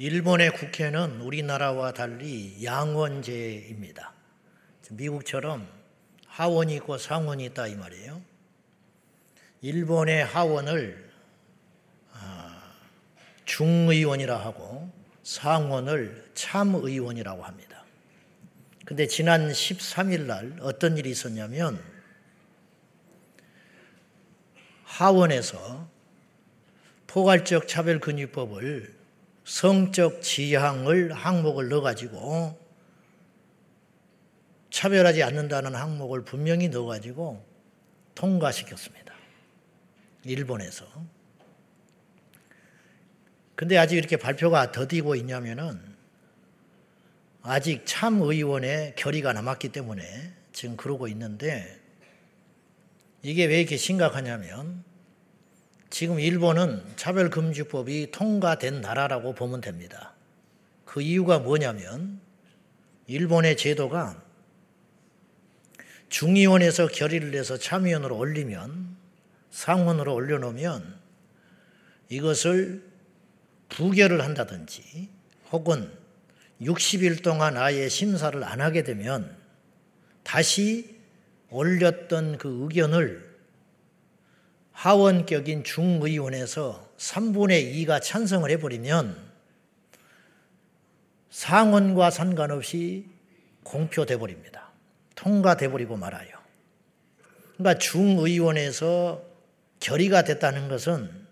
일본의 국회는 우리나라와 달리 양원제입니다. 미국처럼 하원이 있고 상원이 있다 이 말이에요. 일본의 하원을 아, 중의원이라 하고 상원을 참의원이라고 합니다. 근데 지난 13일 날 어떤 일이 있었냐면 하원에서 포괄적 차별금지법을 성적 지향을 항목을 넣어가지고 차별하지 않는다는 항목을 분명히 넣어가지고 통과시켰습니다. 일본에서. 근데 아직 이렇게 발표가 더디고 있냐면은 아직 참의원의 결의가 남았기 때문에 지금 그러고 있는데 이게 왜 이렇게 심각하냐면 지금 일본은 차별금지법이 통과된 나라라고 보면 됩니다. 그 이유가 뭐냐면 일본의 제도가 중의원에서 결의를 내서 참의원으로 올리면 상원으로 올려놓으면 이것을 부결을 한다든지 혹은 60일 동안 아예 심사를 안 하게 되면 다시 올렸던 그 의견을 하원격인 중의원에서 3분의 2가 찬성을 해버리면 상원과 상관없이 공표돼 버립니다. 통과돼 버리고 말아요. 그러니까 중의원에서 결의가 됐다는 것은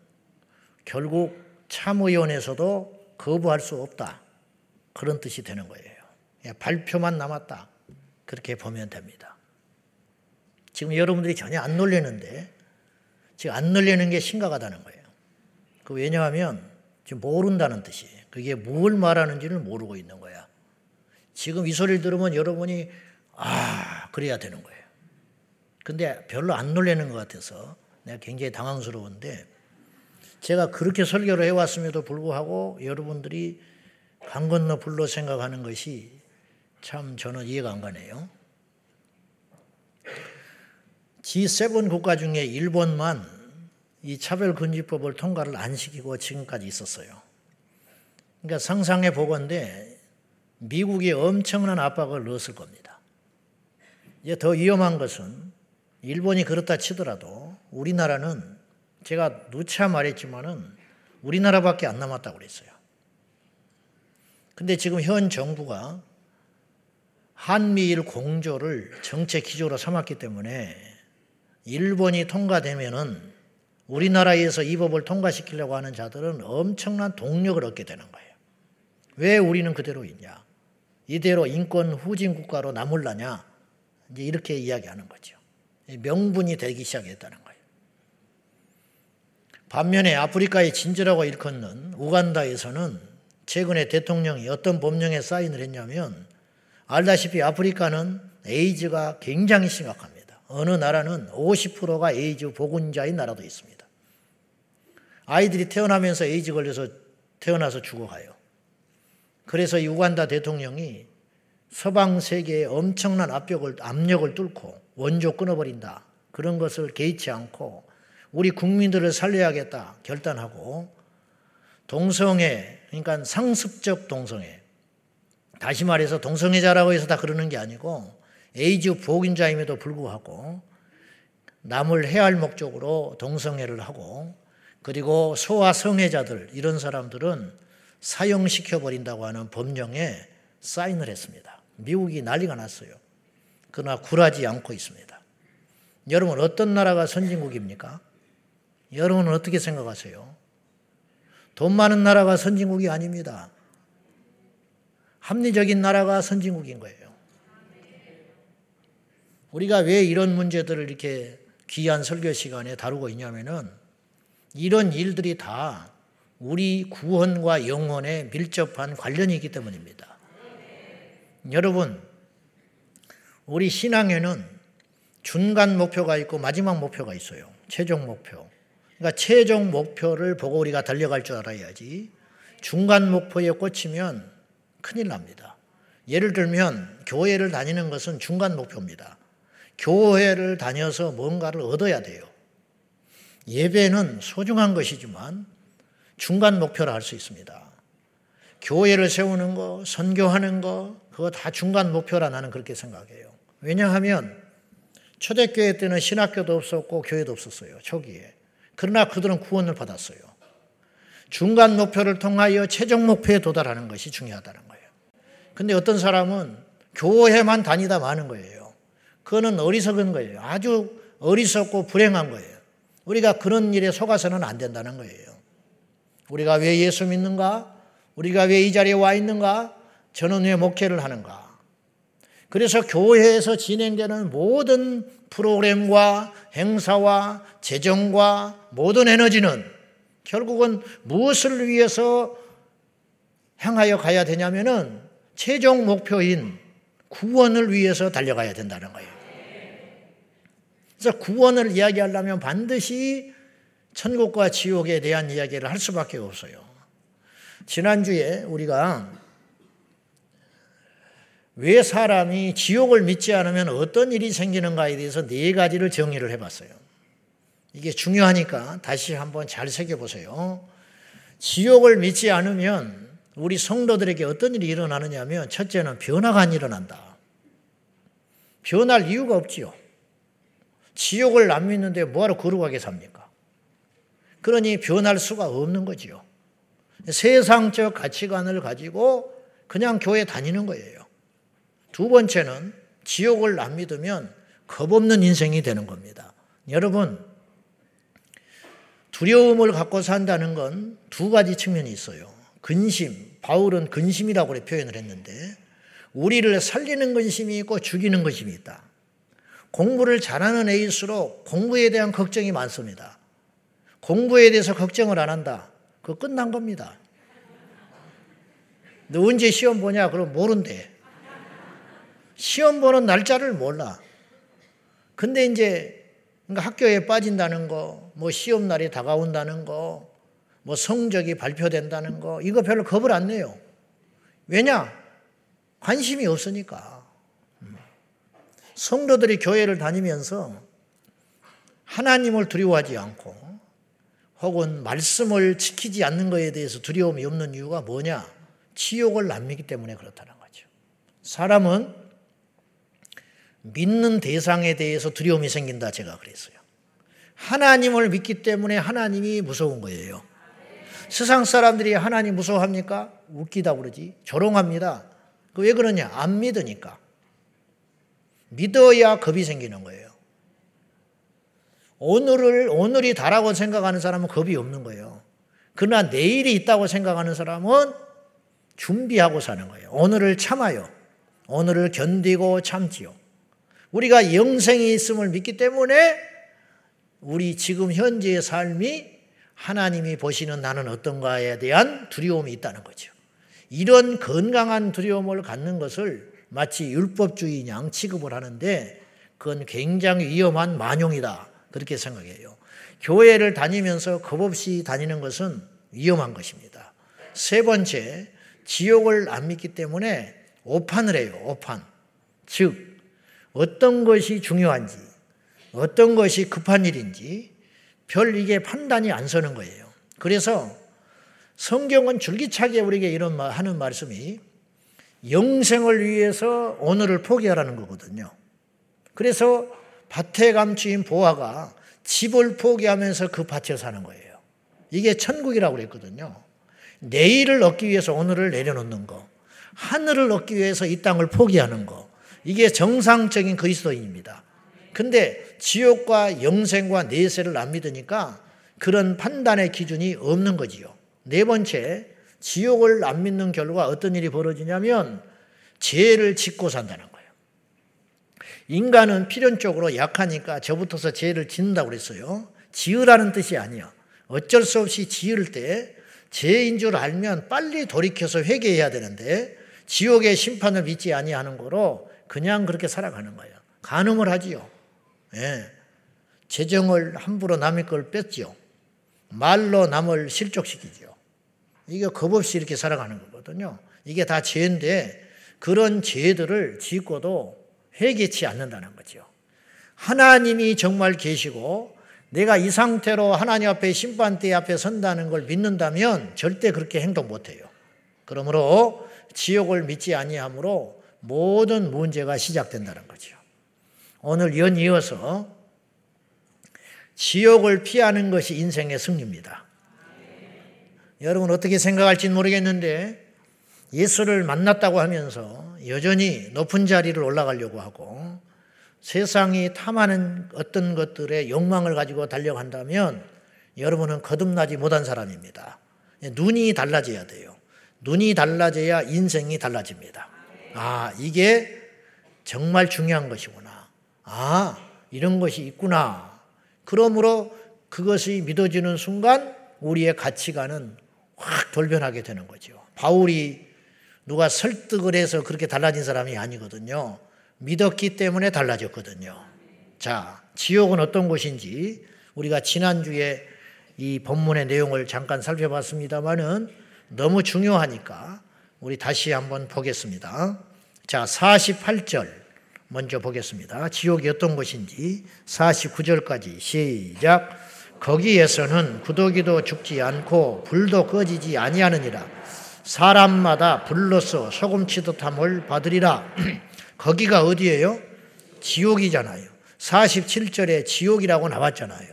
결국 참의원에서도 거부할 수 없다. 그런 뜻이 되는 거예요. 발표만 남았다. 그렇게 보면 됩니다. 지금 여러분들이 전혀 안 놀리는데 지금 안 늘리는 게 심각하다는 거예요. 그 왜냐하면 지금 모른다는 뜻이에요. 그게 뭘 말하는지를 모르고 있는 거야. 지금 이 소리를 들으면 여러분이 아 그래야 되는 거예요. 근데 별로 안 놀래는 것 같아서 내가 굉장히 당황스러운데 제가 그렇게 설교를 해왔음에도 불구하고 여러분들이 강 건너 불로 생각하는 것이 참 저는 이해가 안 가네요. G7 국가 중에 일본만 이 차별금지법을 통과를 안 시키고 지금까지 있었어요. 그러니까 상상해 보건데 미국이 엄청난 압박을 넣었을 겁니다. 이제 더 위험한 것은 일본이 그렇다 치더라도 우리나라는 제가 누차 말했지만은 우리나라밖에 안 남았다고 그랬어요. 근데 지금 현 정부가 한미일 공조를 정책 기조로 삼았기 때문에 일본이 통과되면은 우리나라에서 이 법을 통과시키려고 하는 자들은 엄청난 동력을 얻게 되는 거예요. 왜 우리는 그대로 있냐? 이대로 인권 후진 국가로 남을라냐? 이제 이렇게 이야기하는 거죠. 명분이 되기 시작했다는 거예요. 반면에 아프리카의 진주라고 일컫는 우간다에서는 최근에 대통령이 어떤 법령에 사인을 했냐면 알다시피 아프리카는 에이즈가 굉장히 심각합니다. 어느 나라는 50%가 에이즈 보균자인 나라도 있습니다. 아이들이 태어나면서 에이즈 걸려서 태어나서 죽어가요. 그래서 유간다 대통령이 서방 세계의 엄청난 압력을, 압력을 뚫고 원조 끊어버린다. 그런 것을 개의치 않고 우리 국민들을 살려야겠다 결단하고 동성애, 그러니까 상습적 동성애. 다시 말해서 동성애자라고 해서 다 그러는 게 아니고 에이즈 복인자임에도 불구하고 남을 해할 목적으로 동성애를 하고 그리고 소아 성애자들 이런 사람들은 사형시켜 버린다고 하는 법령에 사인을 했습니다. 미국이 난리가 났어요. 그러나 굴하지 않고 있습니다. 여러분 어떤 나라가 선진국입니까? 여러분은 어떻게 생각하세요? 돈 많은 나라가 선진국이 아닙니다. 합리적인 나라가 선진국인 거예요. 우리가 왜 이런 문제들을 이렇게 귀한 설교 시간에 다루고 있냐면은 이런 일들이 다 우리 구원과 영혼에 밀접한 관련이 있기 때문입니다. 여러분, 우리 신앙에는 중간 목표가 있고 마지막 목표가 있어요. 최종 목표. 그러니까 최종 목표를 보고 우리가 달려갈 줄 알아야지 중간 목표에 꽂히면 큰일 납니다. 예를 들면 교회를 다니는 것은 중간 목표입니다. 교회를 다녀서 뭔가를 얻어야 돼요. 예배는 소중한 것이지만 중간 목표라 할 수 있습니다. 교회를 세우는 거, 선교하는 거, 그거 다 중간 목표라 나는 그렇게 생각해요. 왜냐하면 초대교회 때는 신학교도 없었고 교회도 없었어요. 초기에. 그러나 그들은 구원을 받았어요. 중간 목표를 통하여 최종 목표에 도달하는 것이 중요하다는 거예요. 근데 어떤 사람은 교회만 다니다 마는 거예요. 그거는 어리석은 거예요. 아주 어리석고 불행한 거예요. 우리가 그런 일에 속아서는 안 된다는 거예요. 우리가 왜 예수 믿는가? 우리가 왜 이 자리에 와 있는가? 저는 왜 목회를 하는가? 그래서 교회에서 진행되는 모든 프로그램과 행사와 재정과 모든 에너지는 결국은 무엇을 위해서 향하여 가야 되냐면은 최종 목표인 구원을 위해서 달려가야 된다는 거예요. 그래서 구원을 이야기하려면 반드시 천국과 지옥에 대한 이야기를 할 수밖에 없어요. 지난주에 우리가 왜 사람이 지옥을 믿지 않으면 어떤 일이 생기는가에 대해서 네 가지를 정의를 해봤어요. 이게 중요하니까 다시 한번 잘 새겨보세요. 지옥을 믿지 않으면 우리 성도들에게 어떤 일이 일어나느냐 하면 첫째는 변화가 안 일어난다. 변할 이유가 없지요. 지옥을 안 믿는데 뭐하러 거룩하게 삽니까? 그러니 변할 수가 없는 거지요. 세상적 가치관을 가지고 그냥 교회 다니는 거예요. 두 번째는 지옥을 안 믿으면 겁없는 인생이 되는 겁니다. 여러분, 두려움을 갖고 산다는 건 두 가지 측면이 있어요. 근심, 바울은 근심이라고 표현을 했는데, 우리를 살리는 근심이 있고 죽이는 근심이 있다. 공부를 잘하는 애일수록 공부에 대한 걱정이 많습니다. 공부에 대해서 걱정을 안 한다. 그거 끝난 겁니다. 너 언제 시험 보냐? 그럼 모른대. 시험 보는 날짜를 몰라. 근데 이제 그러니까 학교에 빠진다는 거, 뭐 시험 날이 다가온다는 거, 뭐 성적이 발표된다는 거, 이거 별로 겁을 안 내요. 왜냐? 관심이 없으니까. 음. 성도들이 교회를 다니면서 하나님을 두려워하지 않고 혹은 말씀을 지키지 않는 것에 대해서 두려움이 없는 이유가 뭐냐? 안 믿기 때문에 그렇다는 거죠. 사람은 믿는 대상에 대해서 두려움이 생긴다 제가 그랬어요. 하나님을 믿기 때문에 하나님이 무서운 거예요. 세상 사람들이 하나님 무서워합니까? 웃기다 그러지. 조롱합니다. 그 왜 그러냐? 안 믿으니까. 믿어야 겁이 생기는 거예요. 오늘을, 오늘이 다라고 생각하는 사람은 겁이 없는 거예요. 그러나 내일이 있다고 생각하는 사람은 준비하고 사는 거예요. 오늘을 참아요. 오늘을 견디고 참지요. 우리가 영생이 있음을 믿기 때문에 우리 지금 현재의 삶이 하나님이 보시는 나는 어떤가에 대한 두려움이 있다는 거죠. 이런 건강한 두려움을 갖는 것을 마치 율법주의 양 취급을 하는데 그건 굉장히 위험한 만용이다. 그렇게 생각해요. 교회를 다니면서 겁없이 다니는 것은 위험한 것입니다. 세 번째, 지옥을 안 믿기 때문에 오판을 해요. 오판. 즉, 어떤 것이 중요한지, 어떤 것이 급한 일인지 별 이게 판단이 안 서는 거예요. 그래서 성경은 줄기차게 우리에게 이런 말 하는 말씀이 영생을 위해서 오늘을 포기하라는 거거든요. 그래서 밭에 감추인 보아가 집을 포기하면서 그 밭에 사는 거예요. 이게 천국이라고 그랬거든요. 내일을 얻기 위해서 오늘을 내려놓는 거, 하늘을 얻기 위해서 이 땅을 포기하는 거, 이게 정상적인 그리스도인입니다. 근데 지옥과 영생과 내세를 안 믿으니까 그런 판단의 기준이 없는 거지요. 네 번째, 지옥을 안 믿는 결과 어떤 일이 벌어지냐면 죄를 짓고 산다는 거예요. 인간은 필연적으로 약하니까 저부터서 죄를 짓는다고 그랬어요. 지으라는 뜻이 아니에요. 어쩔 수 없이 지을 때 죄인 줄 알면 빨리 돌이켜서 회개해야 되는데 지옥의 심판을 믿지 아니하는 거로 그냥 그렇게 살아가는 거예요. 간음을 하지요. 예. 재정을 함부로 남의 걸 뺐지요. 말로 남을 실족시키지요. 이게 겁 없이 이렇게 살아가는 거거든요. 이게 다 죄인데 그런 죄들을 짓고도 회개치 않는다는 거죠. 하나님이 정말 계시고 내가 이 상태로 하나님 앞에 심판대 앞에 선다는 걸 믿는다면 절대 그렇게 행동 못 해요. 그러므로 지옥을 믿지 아니하므로 모든 문제가 시작된다는 거죠. 오늘 연이어서 지옥을 피하는 것이 인생의 승리입니다. 여러분 어떻게 생각할지 모르겠는데 예수를 만났다고 하면서 여전히 높은 자리를 올라가려고 하고 세상이 탐하는 어떤 것들의 욕망을 가지고 달려간다면 여러분은 거듭나지 못한 사람입니다. 눈이 달라져야 돼요. 눈이 달라져야 인생이 달라집니다. 아, 이게 정말 중요한 것이구나. 아, 이런 것이 있구나. 그러므로 그것이 믿어지는 순간 우리의 가치관은 확 돌변하게 되는 거죠. 바울이 누가 설득을 해서 그렇게 달라진 사람이 아니거든요. 믿었기 때문에 달라졌거든요. 자, 지옥은 어떤 곳인지 우리가 지난주에 이 본문의 내용을 잠깐 살펴봤습니다만은 너무 중요하니까 우리 다시 한번 보겠습니다. 자, 48절 먼저 보겠습니다. 지옥이 어떤 곳인지 49절까지 시작. 거기에서는 구더기도 죽지 않고 불도 꺼지지 아니하느니라. 사람마다 불로서 소금치듯 함을 받으리라. 거기가 어디예요? 지옥이잖아요. 47절에 지옥이라고 나왔잖아요.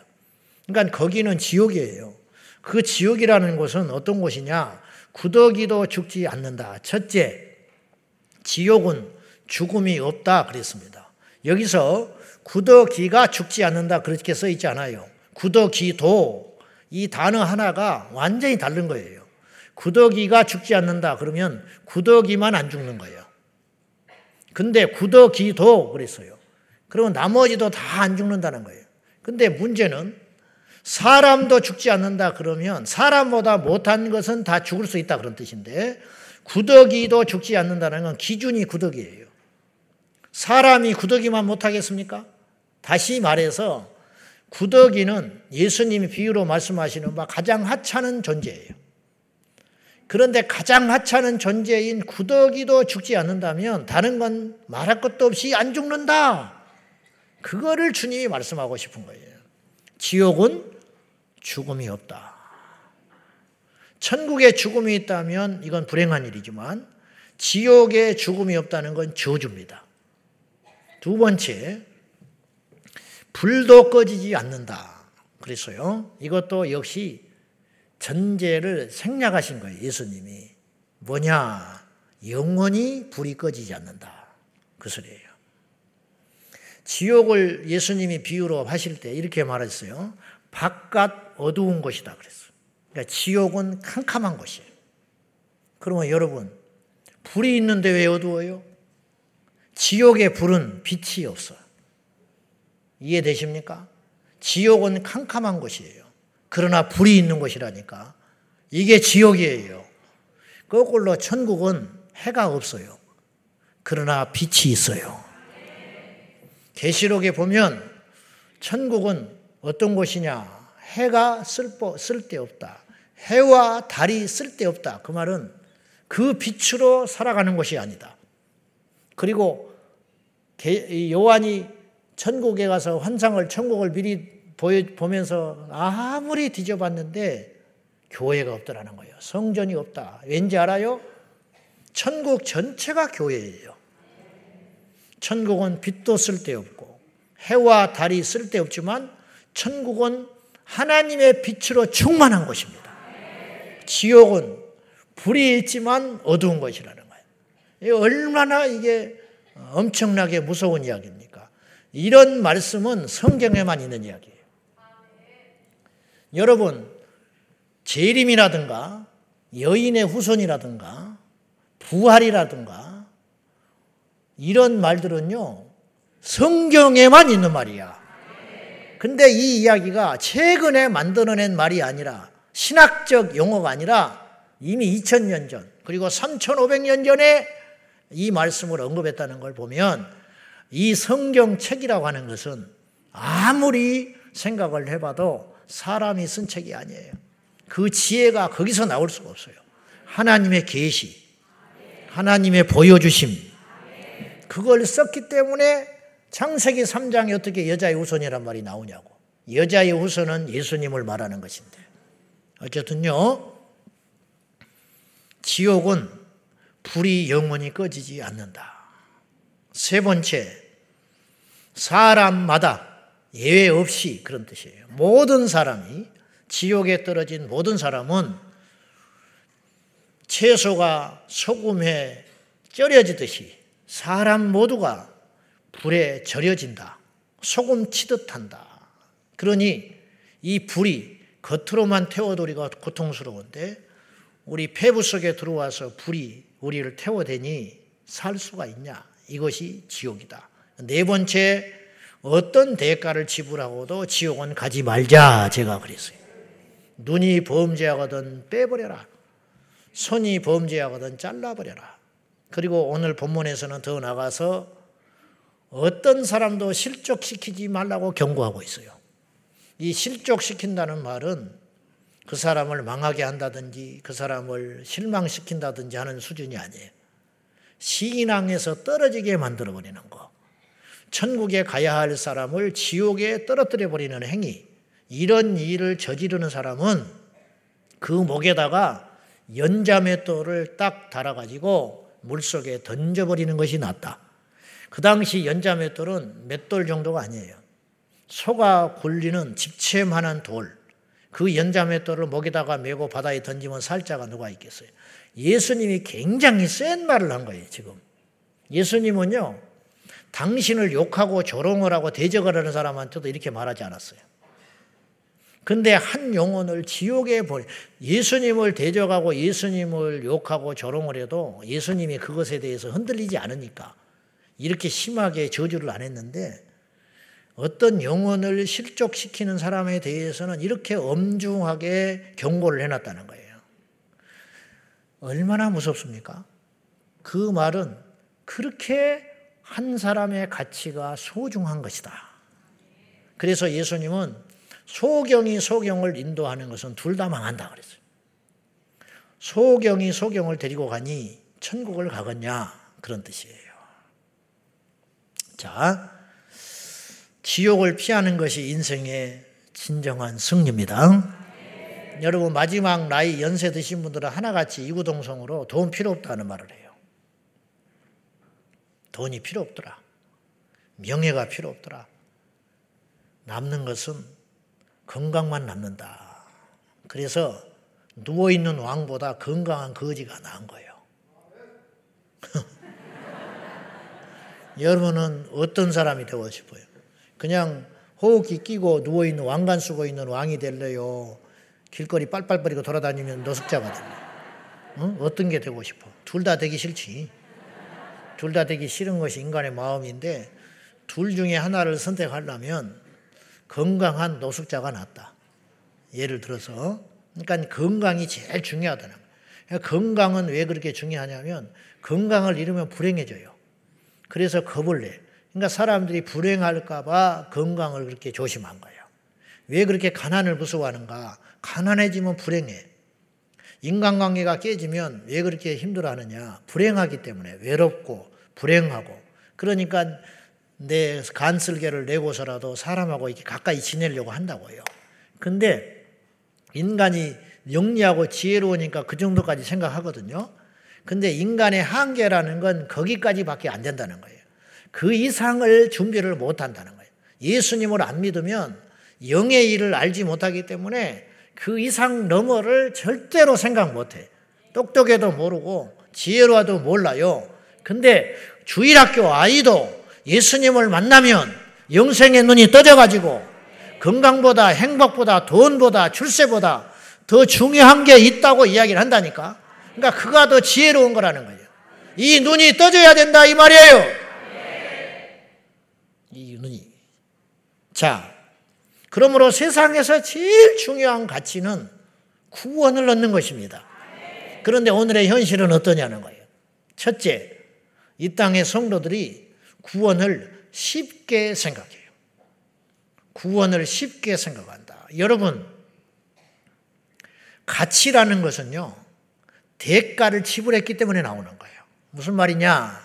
그러니까 거기는 지옥이에요. 그 지옥이라는 곳은 어떤 곳이냐? 구더기도 죽지 않는다. 첫째, 지옥은 죽음이 없다 그랬습니다. 여기서 구더기가 죽지 않는다 그렇게 써 있지 않아요. 구더기도 이 단어 하나가 완전히 다른 거예요. 구더기가 죽지 않는다 그러면 구더기만 안 죽는 거예요. 근데 구더기도 그랬어요. 그러면 나머지도 다 안 죽는다는 거예요. 근데 문제는 사람도 죽지 않는다 그러면 사람보다 못한 것은 다 죽을 수 있다 그런 뜻인데 구더기도 죽지 않는다는 건 기준이 구더기예요. 사람이 구더기만 못하겠습니까? 다시 말해서 구더기는 예수님이 비유로 말씀하시는 바 가장 하찮은 존재예요. 그런데 가장 하찮은 존재인 구더기도 죽지 않는다면 다른 건 말할 것도 없이 안 죽는다. 그거를 주님이 말씀하고 싶은 거예요. 지옥은 죽음이 없다. 천국에 죽음이 있다면 이건 불행한 일이지만 지옥에 죽음이 없다는 건 저주입니다. 두 번째, 불도 꺼지지 않는다. 그래서요. 이것도 역시 전제를 생략하신 거예요. 예수님이. 뭐냐? 영원히 불이 꺼지지 않는다. 그 소리예요. 지옥을 예수님이 비유로 하실 때 이렇게 말했어요. 바깥 어두운 곳이다 그랬어요. 그러니까 지옥은 캄캄한 곳이에요. 그러면 여러분, 불이 있는데 왜 어두워요? 지옥의 불은 빛이 없어요. 이해되십니까? 지옥은 캄캄한 곳이에요. 그러나 불이 있는 곳이라니까. 이게 지옥이에요. 거꾸로 천국은 해가 없어요. 그러나 빛이 있어요. 계시록에 보면 천국은 어떤 곳이냐? 해가 쓸데없다. 해와 달이 쓸데없다. 그 말은 그 빛으로 살아가는 것이 아니다. 그리고 요한이 천국에 가서 환상을 천국을 미리 보면서 아무리 뒤져봤는데 교회가 없더라는 거예요. 성전이 없다. 왠지 알아요? 천국 전체가 교회예요. 천국은 빛도 쓸데없고 해와 달이 쓸데없지만 천국은 하나님의 빛으로 충만한 곳입니다. 지옥은 불이 있지만 어두운 것이라는 거예요. 얼마나 이게 엄청나게 무서운 이야기입니까? 이런 말씀은 성경에만 있는 이야기예요. 여러분, 재림이라든가 여인의 후손이라든가 부활이라든가 이런 말들은요, 성경에만 있는 말이야. 근데 이 이야기가 최근에 만들어낸 말이 아니라 신학적 용어가 아니라 이미 2000년 전 그리고 3500년 전에 이 말씀을 언급했다는 걸 보면 이 성경책이라고 하는 것은 아무리 생각을 해봐도 사람이 쓴 책이 아니에요. 그 지혜가 거기서 나올 수가 없어요. 하나님의 계시, 하나님의 보여주심, 그걸 썼기 때문에 창세기 3장에 어떻게 여자의 후손이란 말이 나오냐고. 여자의 후손은 예수님을 말하는 것인데. 어쨌든요, 지옥은 불이 영원히 꺼지지 않는다. 세 번째, 사람마다 예외 없이 그런 뜻이에요. 모든 사람이 지옥에 떨어진 모든 사람은 채소가 소금에 절여지듯이 사람 모두가 불에 절여진다. 소금 치듯 한다. 그러니 이 불이 겉으로만 태워도 우리가 고통스러운데 우리 폐부 속에 들어와서 불이 우리를 태워대니 살 수가 있냐? 이것이 지옥이다. 네 번째, 어떤 대가를 지불하고도 지옥은 가지 말자. 제가 그랬어요. 눈이 범죄하거든 빼버려라. 손이 범죄하거든 잘라버려라. 그리고 오늘 본문에서는 더 나가서 어떤 사람도 실족시키지 말라고 경고하고 있어요. 이 실족시킨다는 말은 그 사람을 망하게 한다든지 그 사람을 실망시킨다든지 하는 수준이 아니에요. 신앙에서 떨어지게 만들어 버리는 거. 천국에 가야 할 사람을 지옥에 떨어뜨려 버리는 행위. 이런 일을 저지르는 사람은 그 목에다가 연자맷돌을 딱 달아가지고 물속에 던져버리는 것이 낫다. 그 당시 연자맷돌은 맷돌 정도가 아니에요. 소가 굴리는 집채만한 돌. 그 연자맷돌을 목에다가 메고 바다에 던지면 살자가 누가 있겠어요. 예수님이 굉장히 센 말을 한 거예요, 지금. 예수님은요, 당신을 욕하고 조롱을 하고 대적을 하는 사람한테도 이렇게 말하지 않았어요. 근데 한 영혼을 지옥에 보내 예수님을 대적하고 예수님을 욕하고 조롱을 해도 예수님이 그것에 대해서 흔들리지 않으니까 이렇게 심하게 저주를 안 했는데 어떤 영혼을 실족시키는 사람에 대해서는 이렇게 엄중하게 경고를 해놨다는 거예요. 얼마나 무섭습니까? 그 말은 그렇게 한 사람의 가치가 소중한 것이다. 그래서 예수님은 소경이 소경을 인도하는 것은 둘 다 망한다 그랬어요. 소경이 소경을 데리고 가니 천국을 가겠냐 그런 뜻이에요. 자, 지옥을 피하는 것이 인생의 진정한 승리입니다. 여러분 마지막 나이 연세 드신 분들은 하나같이 이구동성으로 돈 필요 없다는 말을 해요. 돈이 필요 없더라. 명예가 필요 없더라. 남는 것은 건강만 남는다. 그래서 누워있는 왕보다 건강한 거지가 나은 거예요. 여러분은 어떤 사람이 되고 싶어요? 그냥 호흡기 끼고 누워있는 왕관 쓰고 있는 왕이 될래요? 길거리 빨빨거리고 돌아다니면 노숙자가 될래? 어? 어떤 게 되고 싶어? 둘 다 되기 싫지. 둘 다 되기 싫은 것이 인간의 마음인데 둘 중에 하나를 선택하려면 건강한 노숙자가 낫다. 예를 들어서 그러니까 건강이 제일 중요하다는 거예요. 그러니까 건강은 왜 그렇게 중요하냐면 건강을 잃으면 불행해져요. 그래서 겁을 내. 그러니까 사람들이 불행할까봐 건강을 그렇게 조심한 거예요. 왜 그렇게 가난을 무서워하는가? 가난해지면 불행해. 인간관계가 깨지면 왜 그렇게 힘들어하느냐? 불행하기 때문에 외롭고 불행하고 그러니까 내 간슬개를 내고서라도 사람하고 이렇게 가까이 지내려고 한다고요. 근데 인간이 영리하고 지혜로우니까 그 정도까지 생각하거든요. 근데 인간의 한계라는 건 거기까지밖에 안 된다는 거예요. 그 이상을 준비를 못 한다는 거예요. 예수님을 안 믿으면 영의 일을 알지 못하기 때문에 그 이상 너머를 절대로 생각 못 해. 똑똑해도 모르고 지혜로워도 몰라요. 근데 주일학교 아이도 예수님을 만나면 영생의 눈이 떠져가지고 건강보다 행복보다 돈보다 출세보다 더 중요한 게 있다고 이야기를 한다니까. 그러니까 그가 더 지혜로운 거라는 거예요. 이 눈이 떠져야 된다 이 말이에요. 이 눈이. 자, 그러므로 세상에서 제일 중요한 가치는 구원을 얻는 것입니다. 그런데 오늘의 현실은 어떠냐는 거예요. 첫째, 이 땅의 성도들이 구원을 쉽게 생각해요. 구원을 쉽게 생각한다. 여러분, 가치라는 것은요, 대가를 지불했기 때문에 나오는 거예요. 무슨 말이냐?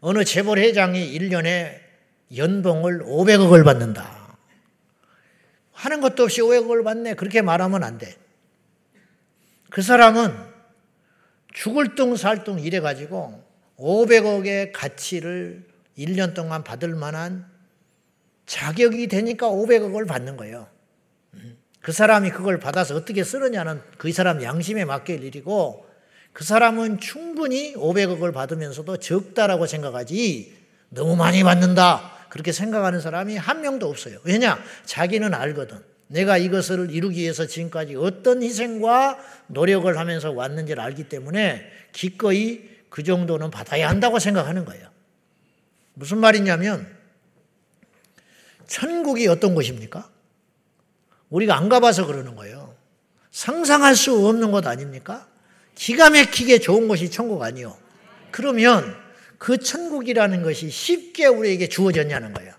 어느 재벌 회장이 1년에 연봉을 500억을 받는다. 하는 것도 없이 500억을 받네. 그렇게 말하면 안 돼. 그 사람은 죽을 둥 살 둥 이래가지고 500억의 가치를 1년 동안 받을 만한 자격이 되니까 500억을 받는 거예요. 그 사람이 그걸 받아서 어떻게 쓰느냐는 그 사람 양심에 맡길 일이고 그 사람은 충분히 500억을 받으면서도 적다라고 생각하지 너무 많이 받는다. 그렇게 생각하는 사람이 한 명도 없어요. 왜냐? 자기는 알거든. 내가 이것을 이루기 위해서 지금까지 어떤 희생과 노력을 하면서 왔는지를 알기 때문에 기꺼이 그 정도는 받아야 한다고 생각하는 거예요. 무슨 말이냐면, 천국이 어떤 곳입니까? 우리가 안 가봐서 그러는 거예요. 상상할 수 없는 곳 아닙니까? 기가 막히게 좋은 곳이 천국 아니요. 그러면 그 천국이라는 것이 쉽게 우리에게 주어졌냐는 거예요.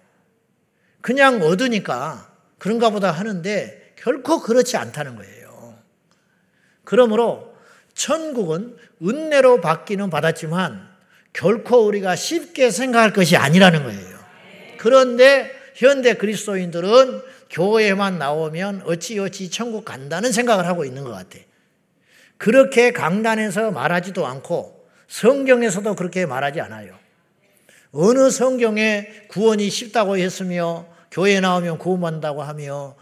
그냥 얻으니까 그런가 보다 하는데 결코 그렇지 않다는 거예요. 그러므로 천국은 은혜로 받기는 받았지만 결코 우리가 쉽게 생각할 것이 아니라는 거예요. 그런데 현대 그리스도인들은 교회만 나오면 어찌어찌 천국 간다는 생각을 하고 있는 것 같아. 그렇게 강단에서 말하지도 않고 성경에서도 그렇게 말하지 않아요. 어느 성경에 구원이 쉽다고 했으며 교회 나오면 구원받는다고 하며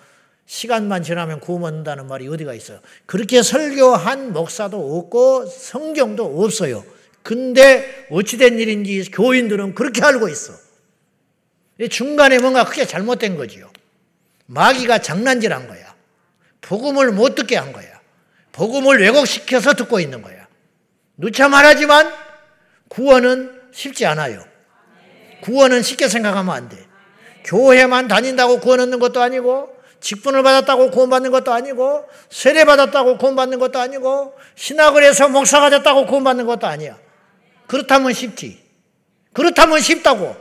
시간만 지나면 구원받는다는 말이 어디가 있어요? 그렇게 설교한 목사도 없고 성경도 없어요. 근데 어찌된 일인지 교인들은 그렇게 알고 있어. 중간에 뭔가 크게 잘못된 거지요. 마귀가 장난질한 거야. 복음을 못 듣게 한 거야. 복음을 왜곡시켜서 듣고 있는 거야. 누차 말하지만 구원은 쉽지 않아요. 구원은 쉽게 생각하면 안 돼. 교회만 다닌다고 구원 얻는 것도 아니고 직분을 받았다고 구원받는 것도 아니고 세례 받았다고 구원받는 것도 아니고 신학을 해서 목사가 됐다고 구원받는 것도 아니야. 그렇다면 쉽지. 그렇다면 쉽다고.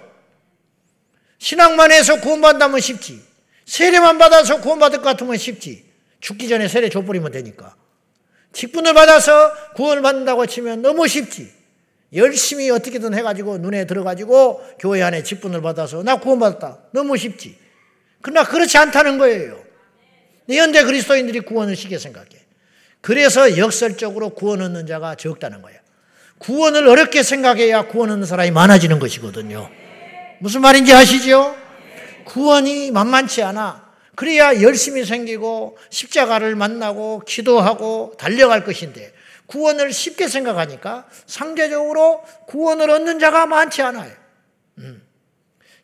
신학만 해서 구원받다면 쉽지. 세례만 받아서 구원받을 것 같으면 쉽지. 죽기 전에 세례 줘버리면 되니까. 직분을 받아서 구원을 받는다고 치면 너무 쉽지. 열심히 어떻게든 해가지고 눈에 들어가지고 교회 안에 직분을 받아서 나 구원받았다. 너무 쉽지. 그러나 그렇지 않다는 거예요. 현대 그리스도인들이 구원을 쉽게 생각해. 그래서 역설적으로 구원 얻는 자가 적다는 거예요. 구원을 어렵게 생각해야 구원 얻는 사람이 많아지는 것이거든요. 무슨 말인지 아시죠? 구원이 만만치 않아. 그래야 열심히 생기고 십자가를 만나고 기도하고 달려갈 것인데 구원을 쉽게 생각하니까 상대적으로 구원을 얻는 자가 많지 않아요. 음.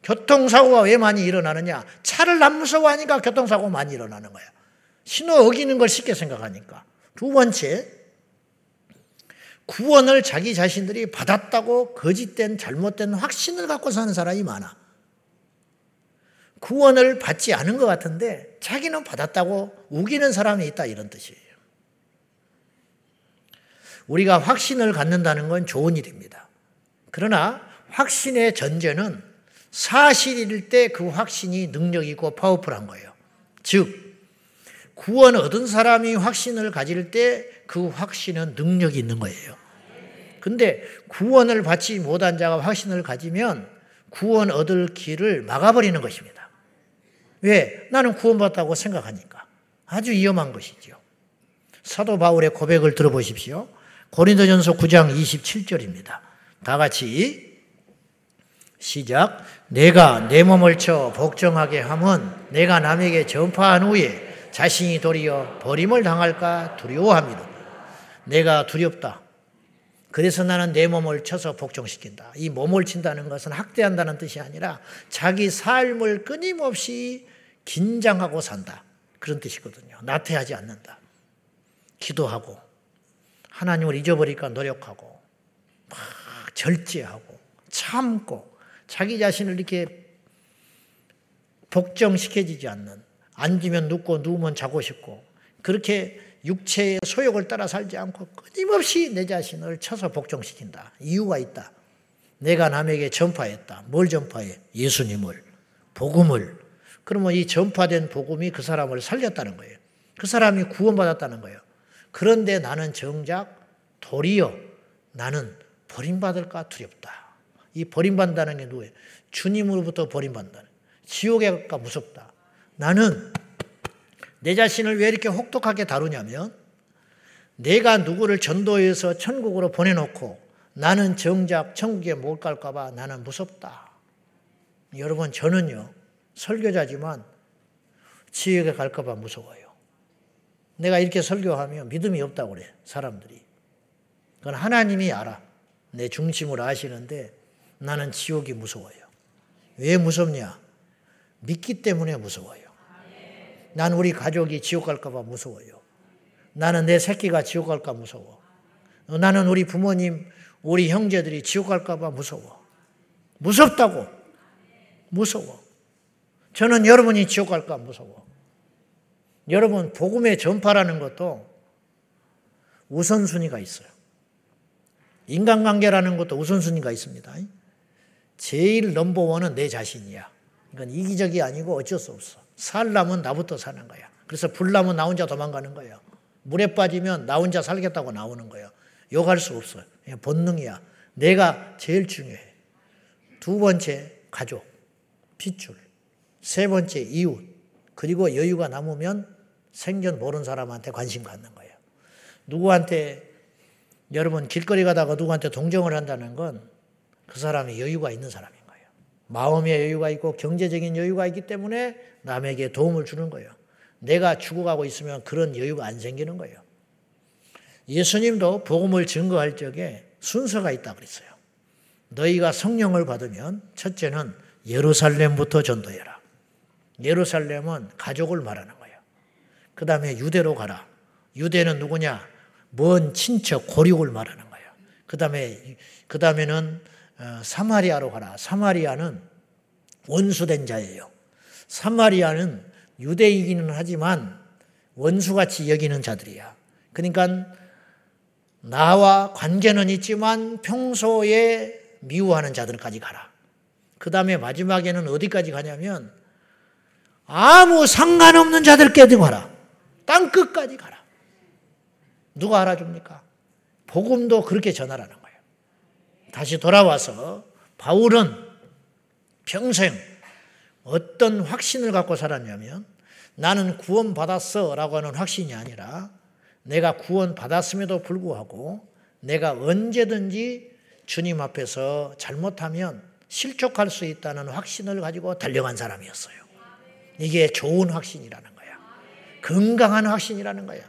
교통사고가 왜 많이 일어나느냐? 차를 안 무서워하니까 교통사고 많이 일어나는 거야. 신호 어기는 걸 쉽게 생각하니까. 두 번째, 구원을 자기 자신들이 받았다고 거짓된 잘못된 확신을 갖고 사는 사람이 많아. 구원을 받지 않은 것 같은데 자기는 받았다고 우기는 사람이 있다 이런 뜻이에요. 우리가 확신을 갖는다는 건 좋은 일입니다. 그러나 확신의 전제는 사실일 때 그 확신이 능력 있고 파워풀한 거예요. 즉 구원 얻은 사람이 확신을 가질 때 그 확신은 능력이 있는 거예요. 근데 구원을 받지 못한 자가 확신을 가지면 구원 얻을 길을 막아버리는 것입니다. 왜? 나는 구원받았다고 생각하니까. 아주 위험한 것이죠. 사도 바울의 고백을 들어보십시오. 고린도전서 9장 27절입니다. 다 같이 시작. 내가 내 몸을 쳐 복종하게 함은 내가 남에게 전파한 후에 자신이 도리어 버림을 당할까 두려워합니다. 내가 두렵다. 그래서 나는 내 몸을 쳐서 복종시킨다. 이 몸을 친다는 것은 학대한다는 뜻이 아니라 자기 삶을 끊임없이 긴장하고 산다. 그런 뜻이거든요. 나태하지 않는다. 기도하고 하나님을 잊어버리니까 노력하고 막 절제하고 참고 자기 자신을 이렇게 복정시켜지지 않는 앉으면 눕고 누우면 자고 싶고 그렇게 육체의 소욕을 따라 살지 않고 끊임없이 내 자신을 쳐서 복종시킨다. 이유가 있다. 내가 남에게 전파했다. 뭘 전파해? 예수님을, 복음을. 그러면 이 전파된 복음이 그 사람을 살렸다는 거예요. 그 사람이 구원받았다는 거예요. 그런데 나는 정작 도리어 나는 버림받을까 두렵다. 이 버림받는다는 게 누구예요? 주님으로부터 버림받는다. 지옥에 갈까 무섭다. 나는 내 자신을 왜 이렇게 혹독하게 다루냐면 내가 누구를 전도해서 천국으로 보내놓고 나는 정작 천국에 못 갈까봐 나는 무섭다. 여러분, 저는요, 설교자지만 지옥에 갈까봐 무서워요. 내가 이렇게 설교하면 믿음이 없다고 그래, 사람들이. 그건 하나님이 알아. 내 중심을 아시는데 나는 지옥이 무서워요. 왜 무섭냐? 믿기 때문에 무서워요. 난 우리 가족이 지옥 갈까봐 무서워요. 나는 내 새끼가 지옥 갈까 무서워. 나는 우리 부모님, 우리 형제들이 지옥 갈까봐 무서워. 무섭다고. 무서워. 저는 여러분이 지옥 갈까 무서워. 여러분, 복음의 전파라는 것도 우선순위가 있어요. 인간관계라는 것도 우선순위가 있습니다. 제일 넘버원은 내 자신이야. 이건 이기적이 아니고 어쩔 수 없어. 살라면 나부터 사는 거야. 그래서 불나면 나 혼자 도망가는 거예요. 물에 빠지면 나 혼자 살겠다고 나오는 거예요. 욕할 수 없어요. 본능이야. 내가 제일 중요해. 두 번째, 가족, 핏줄. 세 번째, 이웃. 그리고 여유가 남으면 생전 모르는 사람한테 관심 갖는 거예요. 누구한테, 여러분 길거리 가다가 누구한테 동정을 한다는 건 그 사람이 여유가 있는 사람인 거예요. 마음의 여유가 있고 경제적인 여유가 있기 때문에 남에게 도움을 주는 거예요. 내가 죽어가고 있으면 그런 여유가 안 생기는 거예요. 예수님도 복음을 증거할 적에 순서가 있다 그랬어요. 너희가 성령을 받으면 첫째는 예루살렘부터 전도해라. 예루살렘은 가족을 말하는 거예요. 그 다음에 유대로 가라. 유대는 누구냐? 먼 친척 고륙을 말하는 거예요. 그 다음에 그 다음에는 어, 사마리아로 가라. 사마리아는 원수된 자예요. 사마리아는 유대이기는 하지만 원수같이 여기는 자들이야. 그러니까 나와 관계는 있지만 평소에 미워하는 자들까지 가라. 그 다음에 마지막에는 어디까지 가냐면 아무 상관없는 자들께도 가라. 땅 끝까지 가라. 누가 알아줍니까? 복음도 그렇게 전하라는 거예요. 다시 돌아와서 바울은 평생 어떤 확신을 갖고 살았냐면 나는 구원 받았어 라고 하는 확신이 아니라 내가 구원 받았음에도 불구하고 내가 언제든지 주님 앞에서 잘못하면 실족할 수 있다는 확신을 가지고 달려간 사람이었어요. 이게 좋은 확신이라는 거야. 건강한 확신이라는 거야.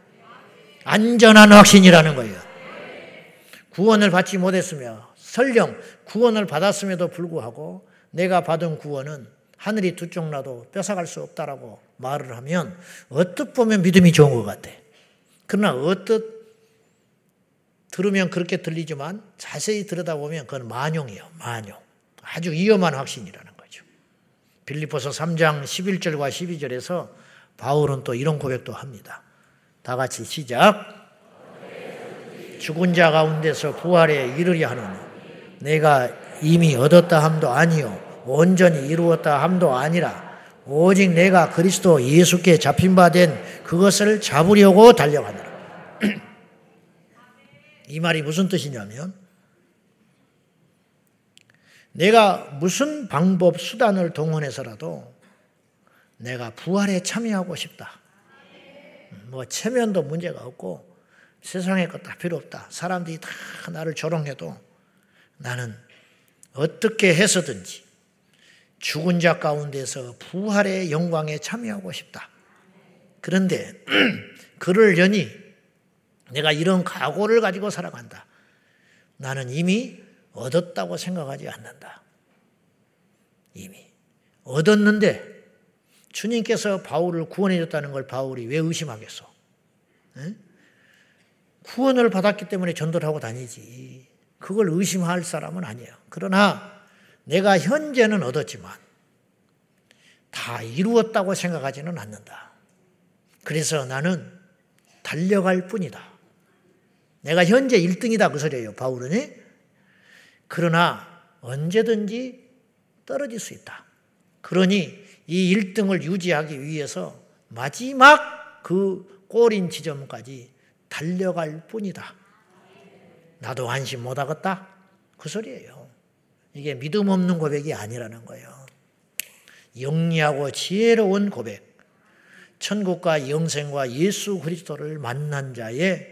안전한 확신이라는 거예요. 구원을 받지 못했으며 설령 구원을 받았음에도 불구하고 내가 받은 구원은 하늘이 두 쪽 나도 뺏어갈 수 없다라고 말을 하면 어떻 보면 믿음이 좋은 것 같아. 그러나 어떻 들으면 그렇게 들리지만 자세히 들여다보면 그건 만용이에요. 만용. 아주 위험한 확신이라는 거죠. 빌리포서 3장 11절과 12절에서 바울은 또 이런 고백도 합니다. 다 같이 시작. 죽은 자 가운데서 부활에 이르려 하노니 내가 이미 얻었다 함도 아니요 온전히 이루었다 함도 아니라 오직 내가 그리스도 예수께 잡힌 바 된 그것을 잡으려고 달려가노라. 이 말이 무슨 뜻이냐면 내가 무슨 방법 수단을 동원해서라도 내가 부활에 참여하고 싶다. 뭐 체면도 문제가 없고 세상에 것다 필요 없다. 사람들이 다 나를 조롱해도 나는 어떻게 해서든지 죽은 자 가운데서 부활의 영광에 참여하고 싶다. 그런데 그러려니 내가 이런 각오를 가지고 살아간다. 나는 이미 얻었다고 생각하지 않는다. 이미 얻었는데 주님께서 바울을 구원해 줬다는 걸 바울이 왜 의심하겠어? 에? 구원을 받았기 때문에 전도를 하고 다니지. 그걸 의심할 사람은 아니에요. 그러나 내가 현재는 얻었지만 다 이루었다고 생각하지는 않는다. 그래서 나는 달려갈 뿐이다. 내가 현재 1등이다 그 소리예요. 바울은. 그러나 언제든지 떨어질 수 있다. 그러니 이 1등을 유지하기 위해서 마지막 그 꼬린 지점까지 달려갈 뿐이다. 나도 안심 못 하겠다. 그 소리예요. 이게 믿음 없는 고백이 아니라는 거예요. 영리하고 지혜로운 고백. 천국과 영생과 예수 그리스도를 만난 자의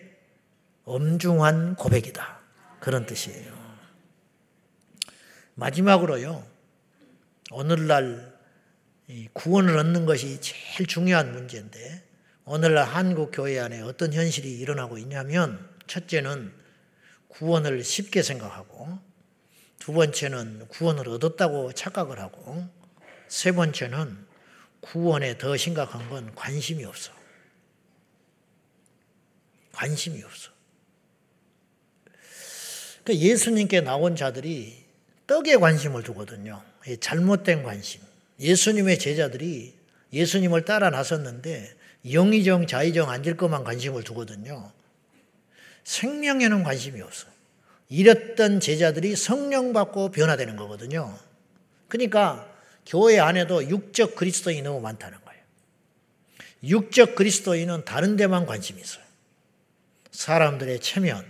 엄중한 고백이다. 그런 뜻이에요. 마지막으로요. 오늘날 구원을 얻는 것이 제일 중요한 문제인데 오늘날 한국 교회 안에 어떤 현실이 일어나고 있냐면 첫째는 구원을 쉽게 생각하고 두 번째는 구원을 얻었다고 착각을 하고 세 번째는 구원에 더 심각한 건 관심이 없어. 관심이 없어. 그러니까 예수님께 나온 자들이 떡에 관심을 두거든요. 잘못된 관심. 예수님의 제자들이 예수님을 따라 나섰는데 영의정, 자의정 앉을 것만 관심을 두거든요. 생명에는 관심이 없어. 이랬던 제자들이 성령 받고 변화되는 거거든요. 그러니까 교회 안에도 육적 그리스도인이 너무 많다는 거예요. 육적 그리스도인은 다른 데만 관심이 있어요. 사람들의 체면,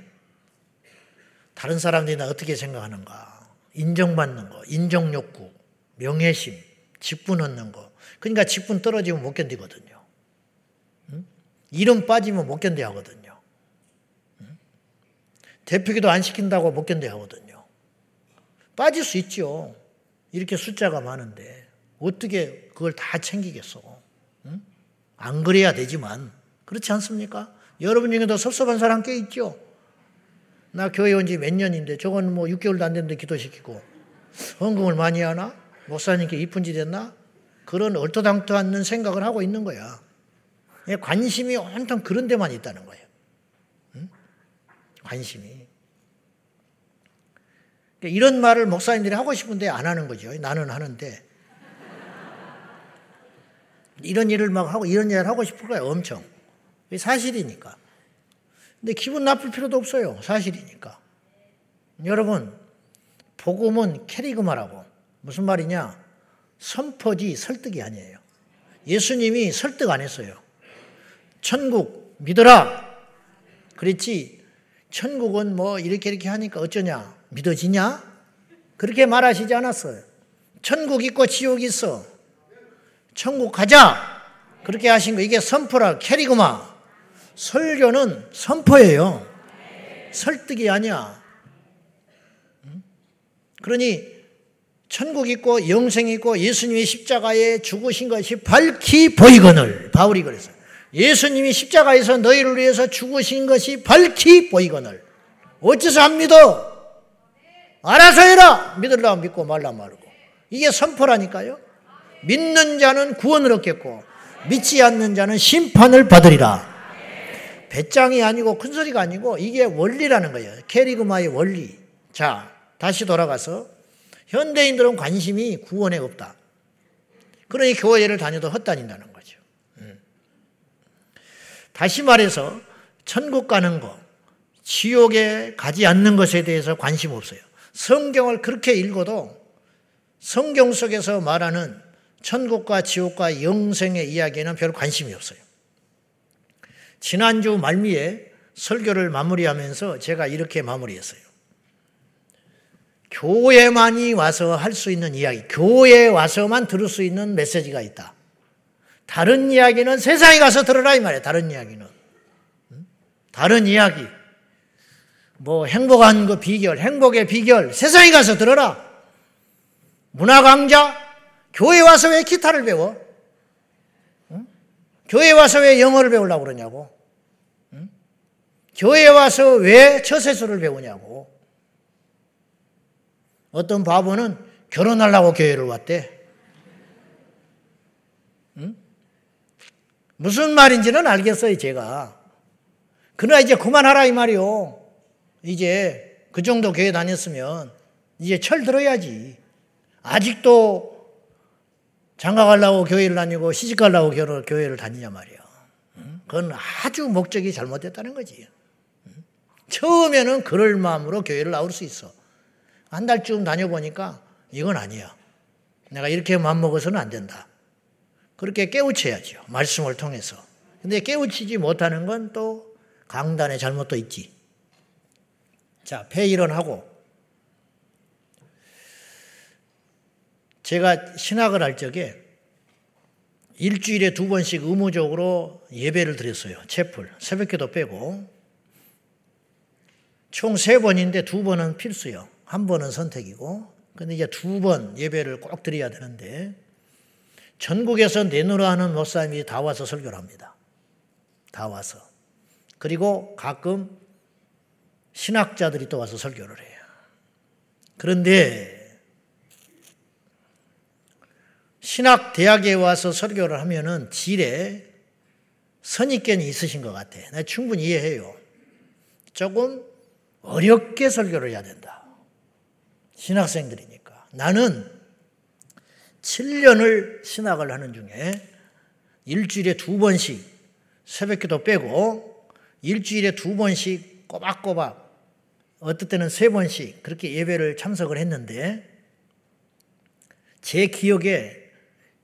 다른 사람들이 나 어떻게 생각하는가, 인정받는 거, 인정욕구, 명예심, 직분 얻는 거. 그러니까 직분 떨어지면 못 견디거든요. 이름 빠지면 못 견뎌 하거든요. 대표기도 안 시킨다고 못 견뎌 하거든요. 빠질 수 있죠. 이렇게 숫자가 많은데 어떻게 그걸 다 챙기겠어? 응? 안 그래야 되지만 그렇지 않습니까? 여러분 중에도 섭섭한 사람 꽤 있죠. 나 교회 온 지 몇 년인데 저건 뭐 6개월도 안 됐는데 기도시키고 헌금을 많이 하나? 목사님께 이쁜 짓 했나? 그런 얼토당토 않는 생각을 하고 있는 거야. 관심이 온통 그런 데만 있다는 거예요. 응? 관심이. 그러니까 이런 말을 목사님들이 하고 싶은데 안 하는 거죠. 나는 하는데. 이런 일을 막 하고 이런 일을 하고 싶을 거야, 엄청. 사실이니까. 근데 기분 나쁠 필요도 없어요. 사실이니까. 여러분, 복음은 캐리그마라고. 무슨 말이냐? 선포지 설득이 아니에요. 예수님이 설득 안 했어요. 천국 믿어라. 그랬지. 천국은 뭐 이렇게 이렇게 하니까 어쩌냐? 믿어지냐? 그렇게 말하시지 않았어요. 천국 있고 지옥 있어. 천국 가자. 그렇게 하신 거 이게 선포라 캐리구마. 설교는 선포예요. 설득이 아니야. 그러니 천국 있고 영생 있고 예수님이 십자가에 죽으신 것이 밝히 보이거늘 바울이 그랬어요. 예수님이 십자가에서 너희를 위해서 죽으신 것이 밝히 보이거늘 어째서 안 믿어? 알아서 해라. 믿으려면 믿고 말라 말고. 이게 선포라니까요. 믿는 자는 구원을 얻겠고 믿지 않는 자는 심판을 받으리라. 배짱이 아니고 큰 소리가 아니고 이게 원리라는 거예요. 캐리그마의 원리. 자, 다시 돌아가서 현대인들은 관심이 구원에 없다. 그러니 교회를 다녀도 헛다닌다는 거죠. 음. 다시 말해서 천국 가는 거, 지옥에 가지 않는 것에 대해서 관심 없어요. 성경을 그렇게 읽어도 성경 속에서 말하는 천국과 지옥과 영생의 이야기에는 별 관심이 없어요. 지난주 말미에 설교를 마무리하면서 제가 이렇게 마무리했어요. 교회만이 와서 할 수 있는 이야기, 교회에 와서만 들을 수 있는 메시지가 있다. 다른 이야기는 세상에 가서 들어라 이 말이에요. 다른 이야기는. 다른 이야기. 뭐 행복한 그 비결, 행복의 비결 세상에 가서 들어라. 문화 강좌 교회 와서 왜 기타를 배워? 응? 교회 와서 왜 영어를 배우려고 그러냐고? 응? 교회 와서 왜 처세술을 배우냐고? 어떤 바보는 결혼하려고 교회를 왔대. 응? 무슨 말인지는 알겠어요, 제가. 그러나 이제 그만하라 이 말이요. 이제 그 정도 교회 다녔으면 이제 철 들어야지. 아직도 장가 가려고 교회를 다니고 시집 가려고 교회를 다니냐 말이야. 그건 아주 목적이 잘못됐다는 거지. 처음에는 그럴 마음으로 교회를 나올 수 있어. 한 달쯤 다녀보니까 이건 아니야. 내가 이렇게 마음먹어서는 안 된다. 그렇게 깨우쳐야죠. 말씀을 통해서. 근데 깨우치지 못하는 건 또 강단의 잘못도 있지. 자, 폐일원하고 제가 신학을 할 적에 일주일에 두 번씩 의무적으로 예배를 드렸어요. 채플. 새벽기도 빼고. 총 세 번인데 두 번은 필수요. 한 번은 선택이고. 근데 이제 두 번 예배를 꼭 드려야 되는데 전국에서 내노라 하는 목사님이 다 와서 설교를 합니다. 다 와서. 그리고 가끔 신학자들이 또 와서 설교를 해요. 그런데 신학 대학에 와서 설교를 하면은 질에 선입견이 있으신 것 같아. 나 충분히 이해해요. 조금 어렵게 설교를 해야 된다. 신학생들이니까. 나는 7년을 신학을 하는 중에 일주일에 두 번씩 새벽 기도 빼고 일주일에 두 번씩 꼬박꼬박 어떨 때는 세 번씩 그렇게 예배를 참석을 했는데 제 기억에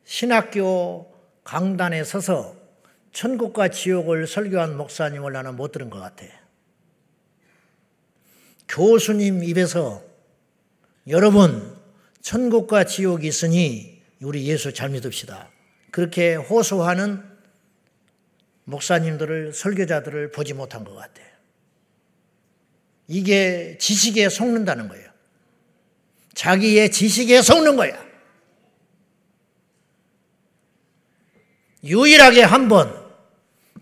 신학교 강단에 서서 천국과 지옥을 설교한 목사님을 나는 못 들은 것 같아. 교수님 입에서 여러분 천국과 지옥이 있으니 우리 예수 잘 믿읍시다. 그렇게 호소하는 목사님들을 설교자들을 보지 못한 것 같아. 이게 지식에 속는다는 거예요. 자기의 지식에 속는 거야. 유일하게 한 번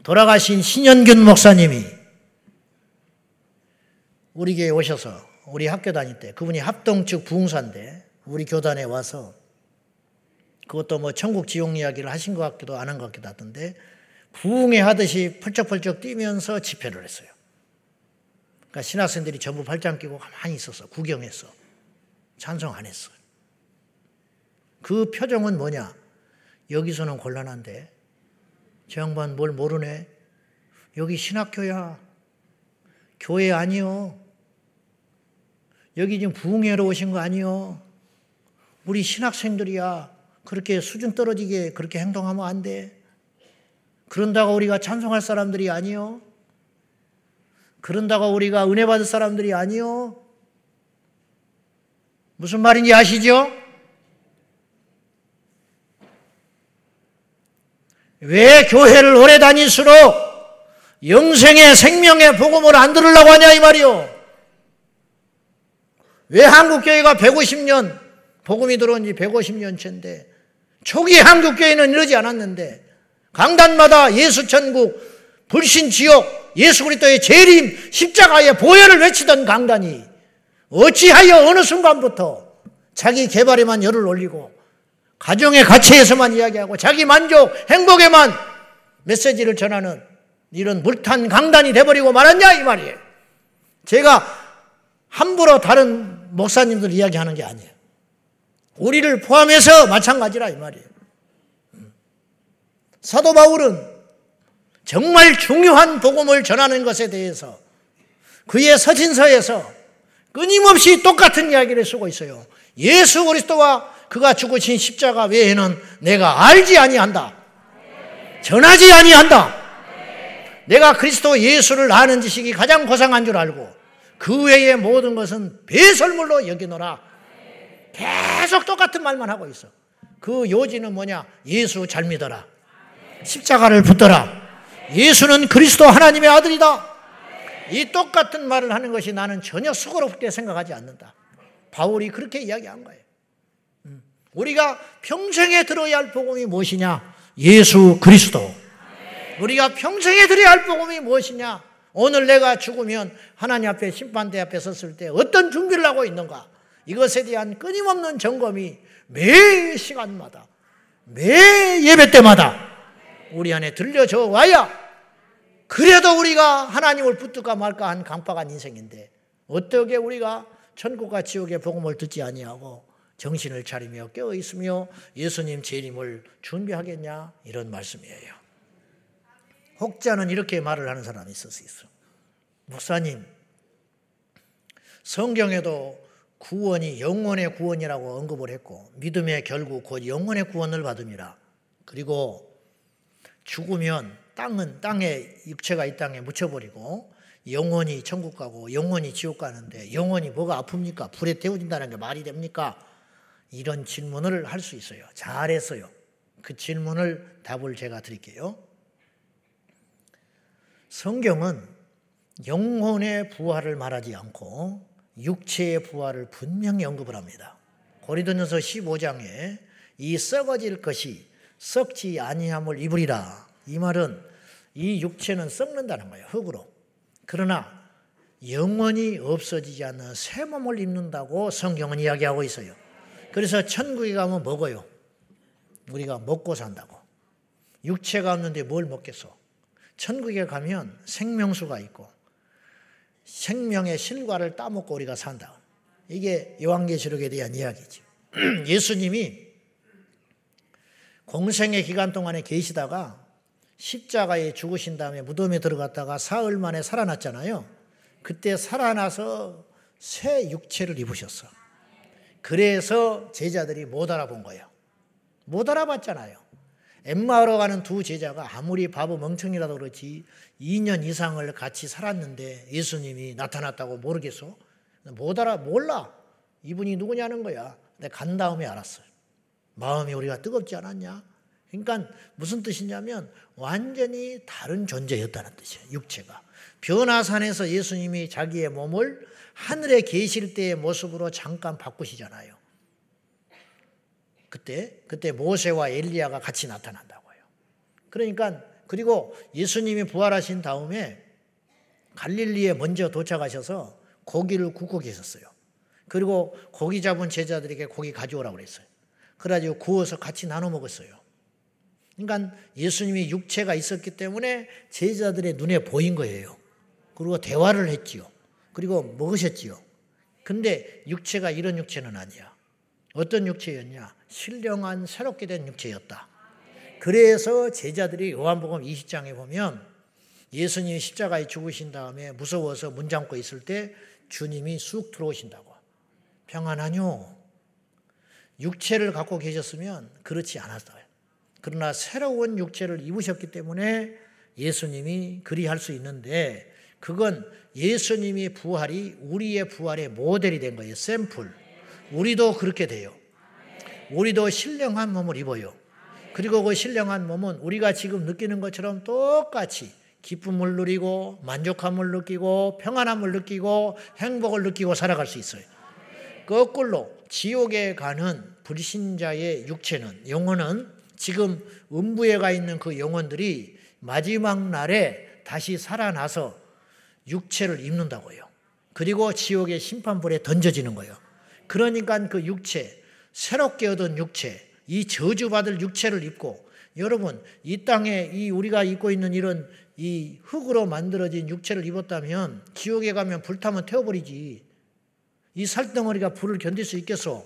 돌아가신 신현균 목사님이 우리 교회에 오셔서 우리 학교 다닐 때 그분이 합동 측 부흥사인데 우리 교단에 와서 그것도 뭐 천국 지옥 이야기를 하신 것 같기도 안 한 것 같기도 하던데 부흥회 하듯이 펄쩍펄쩍 뛰면서 집회를 했어요. 그러니까 신학생들이 전부 발장 끼고 가만히 있었어. 구경했어. 찬성 안 했어. 그 표정은 뭐냐? 여기서는 곤란한데 저 양반 뭘 모르네. 여기 신학교야. 교회 아니요. 여기 지금 부흥회로 오신 거 아니요. 우리 신학생들이야. 그렇게 수준 떨어지게 그렇게 행동하면 안 돼. 그런다고 우리가 찬송할 사람들이 아니요. 그런다고 우리가 은혜 받을 사람들이 아니요. 무슨 말인지 아시죠? 왜 교회를 오래 다닐수록 영생의 생명의 복음을 안 들으려고 하냐 이 말이요. 왜 한국교회가 150년 복음이 들어온 지 150년째인데 초기 한국교회는 이러지 않았는데 강단마다 예수 천국 불신 지옥 예수 그리스도의 재림 십자가의 보혈을 외치던 강단이 어찌하여 어느 순간부터 자기 개발에만 열을 올리고 가정의 가치에서만 이야기하고 자기 만족, 행복에만 메시지를 전하는 이런 물탄 강단이 돼버리고 말았냐 이 말이에요. 제가 함부로 다른 목사님들 이야기하는 게 아니에요. 우리를 포함해서 마찬가지라 이 말이에요. 사도 바울은 정말 중요한 복음을 전하는 것에 대해서 그의 서신서에서 끊임없이 똑같은 이야기를 쓰고 있어요. 예수 그리스도와 그가 죽으신 십자가 외에는 내가 알지 아니한다. 전하지 아니한다. 내가 그리스도 예수를 아는 지식이 가장 고상한 줄 알고 그 외의 모든 것은 배설물로 여기노라. 계속 똑같은 말만 하고 있어. 그 요지는 뭐냐? 예수 잘 믿어라. 십자가를 붙더라. 예수는 그리스도 하나님의 아들이다. 이 똑같은 말을 하는 것이 나는 전혀 수고롭게 생각하지 않는다. 바울이 그렇게 이야기한 거예요. 음. 우리가 평생에 들어야 할 복음이 무엇이냐? 예수 그리스도. 우리가 평생에 들어야 할 복음이 무엇이냐? 오늘 내가 죽으면 하나님 앞에 심판대 앞에 섰을 때 어떤 준비를 하고 있는가? 이것에 대한 끊임없는 점검이 매 시간마다, 매 예배 때마다 우리 안에 들려져 와야 그래도 우리가 하나님을 붙들까 말까 한 강박한 인생인데 어떻게 우리가 천국과 지옥의 복음을 듣지 아니하고 정신을 차리며 깨어 있으며 예수님 재림을 준비하겠냐 이런 말씀이에요. 혹자는 이렇게 말을 하는 사람이 있을 수 있어. 목사님, 성경에도 구원이 영원의 구원이라고 언급을 했고 믿음의 결국 곧 영원의 구원을 받음이라. 그리고 죽으면 땅은 땅에 육체가 이 땅에 묻혀버리고 영원히 천국 가고 영원히 지옥 가는데 영원히 뭐가 아픕니까? 불에 태워진다는 게 말이 됩니까? 이런 질문을 할 수 있어요. 잘했어요. 그 질문을 답을 제가 드릴게요. 성경은 영혼의 부활을 말하지 않고 육체의 부활을 분명히 언급을 합니다. 고리도전서 15장에 이 썩어질 것이 썩지 아니함을 입으리라. 이 말은 이 육체는 썩는다는 거예요. 흙으로. 그러나 영원히 없어지지 않는 새 몸을 입는다고 성경은 이야기하고 있어요. 그래서 천국에 가면 먹어요. 우리가 먹고 산다고. 육체가 없는데 뭘 먹겠어? 천국에 가면 생명수가 있고 생명의 실과를 따먹고 우리가 산다. 이게 요한계시록에 대한 이야기죠. 예수님이 공생의 기간 동안에 계시다가 십자가에 죽으신 다음에 무덤에 들어갔다가 사흘 만에 살아났잖아요. 그때 살아나서 새 육체를 입으셨어. 그래서 제자들이 못 알아본 거예요. 못 알아봤잖아요. 엠마오로 가는 두 제자가 아무리 바보 멍청이라도 그렇지 2년 이상을 같이 살았는데 예수님이 나타났다고 모르겠어? 못 알아, 몰라. 이분이 누구냐는 거야. 근데 간 다음에 알았어요. 마음이 우리가 뜨겁지 않았냐? 그러니까 무슨 뜻이냐면 완전히 다른 존재였다는 뜻이에요. 육체가. 변화산에서 예수님이 자기의 몸을 하늘에 계실 때의 모습으로 잠깐 바꾸시잖아요. 그때 그때 모세와 엘리야가 같이 나타난다고요. 그러니까 그리고 예수님이 부활하신 다음에 갈릴리에 먼저 도착하셔서 고기를 굽고 계셨어요. 그리고 고기 잡은 제자들에게 고기 가져오라고 그랬어요. 그래가지고 구워서 같이 나눠 먹었어요. 그러니까 예수님이 육체가 있었기 때문에 제자들의 눈에 보인 거예요. 그리고 대화를 했지요. 그리고 먹으셨지요. 근데 육체가 이런 육체는 아니야. 어떤 육체였냐? 신령한 새롭게 된 육체였다. 그래서 제자들이 요한복음 20장에 보면 예수님이 십자가에 죽으신 다음에 무서워서 문 잠고 있을 때 주님이 쑥 들어오신다고. 평안하뇨. 육체를 갖고 계셨으면 그렇지 않았어요. 그러나 새로운 육체를 입으셨기 때문에 예수님이 그리할 수 있는데 그건 예수님이 부활이 우리의 부활의 모델이 된 거예요. 샘플. 우리도 그렇게 돼요. 우리도 신령한 몸을 입어요. 그리고 그 신령한 몸은 우리가 지금 느끼는 것처럼 똑같이 기쁨을 누리고 만족함을 느끼고 평안함을 느끼고 행복을 느끼고 살아갈 수 있어요. 거꾸로 지옥에 가는 불신자의 육체는 영혼은 지금 음부에 가 있는 그 영혼들이 마지막 날에 다시 살아나서 육체를 입는다고요. 그리고 지옥의 심판불에 던져지는 거예요. 그러니까 그 육체, 새롭게 얻은 육체, 이 저주받을 육체를 입고 여러분 이 땅에 이 우리가 입고 있는 이런 이 흙으로 만들어진 육체를 입었다면 지옥에 가면 불타면 태워버리지. 이 살덩어리가 불을 견딜 수 있겠어?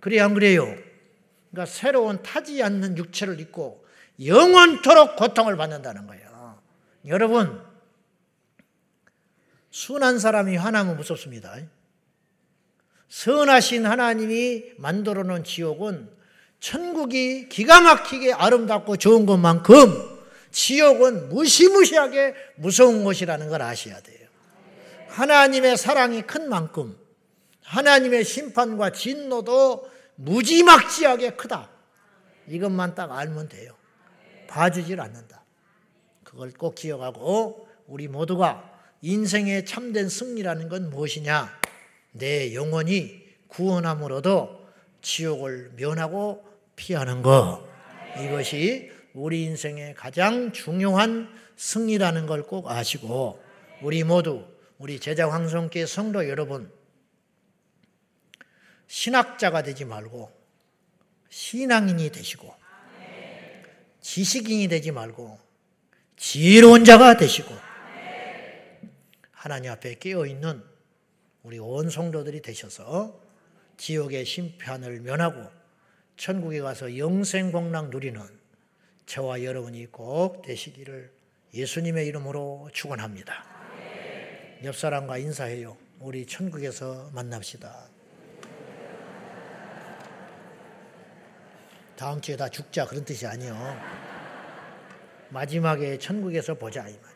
그래 안 그래요? 그러니까 새로운 타지 않는 육체를 입고 영원토록 고통을 받는다는 거예요. 여러분 순한 사람이 화나면 무섭습니다. 선하신 하나님이 만들어 놓은 지옥은 천국이 기가 막히게 아름답고 좋은 것만큼 지옥은 무시무시하게 무서운 곳이라는 걸 아셔야 돼요. 하나님의 사랑이 큰 만큼 하나님의 심판과 진노도 무지막지하게 크다. 이것만 딱 알면 돼요. 봐주질 않는다. 그걸 꼭 기억하고 우리 모두가 인생의 참된 승리라는 건 무엇이냐? 내 영혼이 구원함을 얻어 지옥을 면하고 피하는 것. 이것이 우리 인생의 가장 중요한 승리라는 걸 꼭 아시고 우리 모두 우리 제자 황성께 성도 여러분 신학자가 되지 말고 신앙인이 되시고 지식인이 되지 말고 지혜로운 자가 되시고 하나님 앞에 깨어 있는 우리 온 성도들이 되셔서 지옥의 심판을 면하고 천국에 가서 영생공락 누리는 저와 여러분이 꼭 되시기를 예수님의 이름으로 축원합니다. 옆 사람과 인사해요. 우리 천국에서 만납시다. 다음 주에 다 죽자 그런 뜻이 아니요. 마지막에 천국에서 보자 이 말.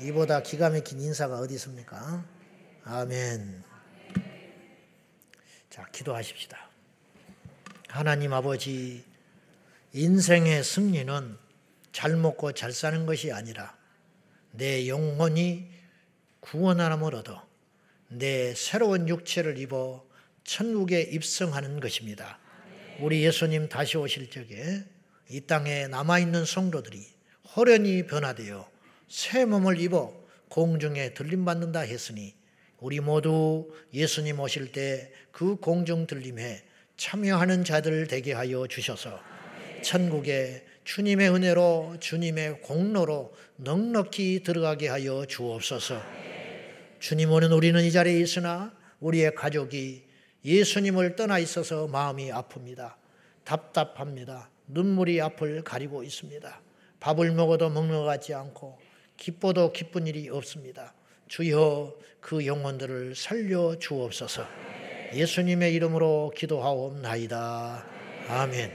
이보다 기가 막힌 인사가 어디 있습니까? 아멘. 자, 기도하십시다. 하나님 아버지, 인생의 승리는 잘 먹고 잘 사는 것이 아니라 내 영혼이 구원함을 얻어 내 새로운 육체를 입어 천국에 입성하는 것입니다. 우리 예수님 다시 오실 적에 이 땅에 남아있는 성도들이 호련히 변화되어 새 몸을 입어 공중에 들림받는다 했으니 우리 모두 예수님 오실 때 그 공중 들림에 참여하는 자들 되게 하여 주셔서 천국에 주님의 은혜로 주님의 공로로 넉넉히 들어가게 하여 주옵소서. 주님 오는 우리는 이 자리에 있으나 우리의 가족이 예수님을 떠나 있어서 마음이 아픕니다. 답답합니다. 눈물이 앞을 가리고 있습니다. 밥을 먹어도 먹는 것 같지 않고 기뻐도 기쁜 일이 없습니다. 주여 그 영혼들을 살려 주옵소서. 예수님의 이름으로 기도하옵나이다. 아멘.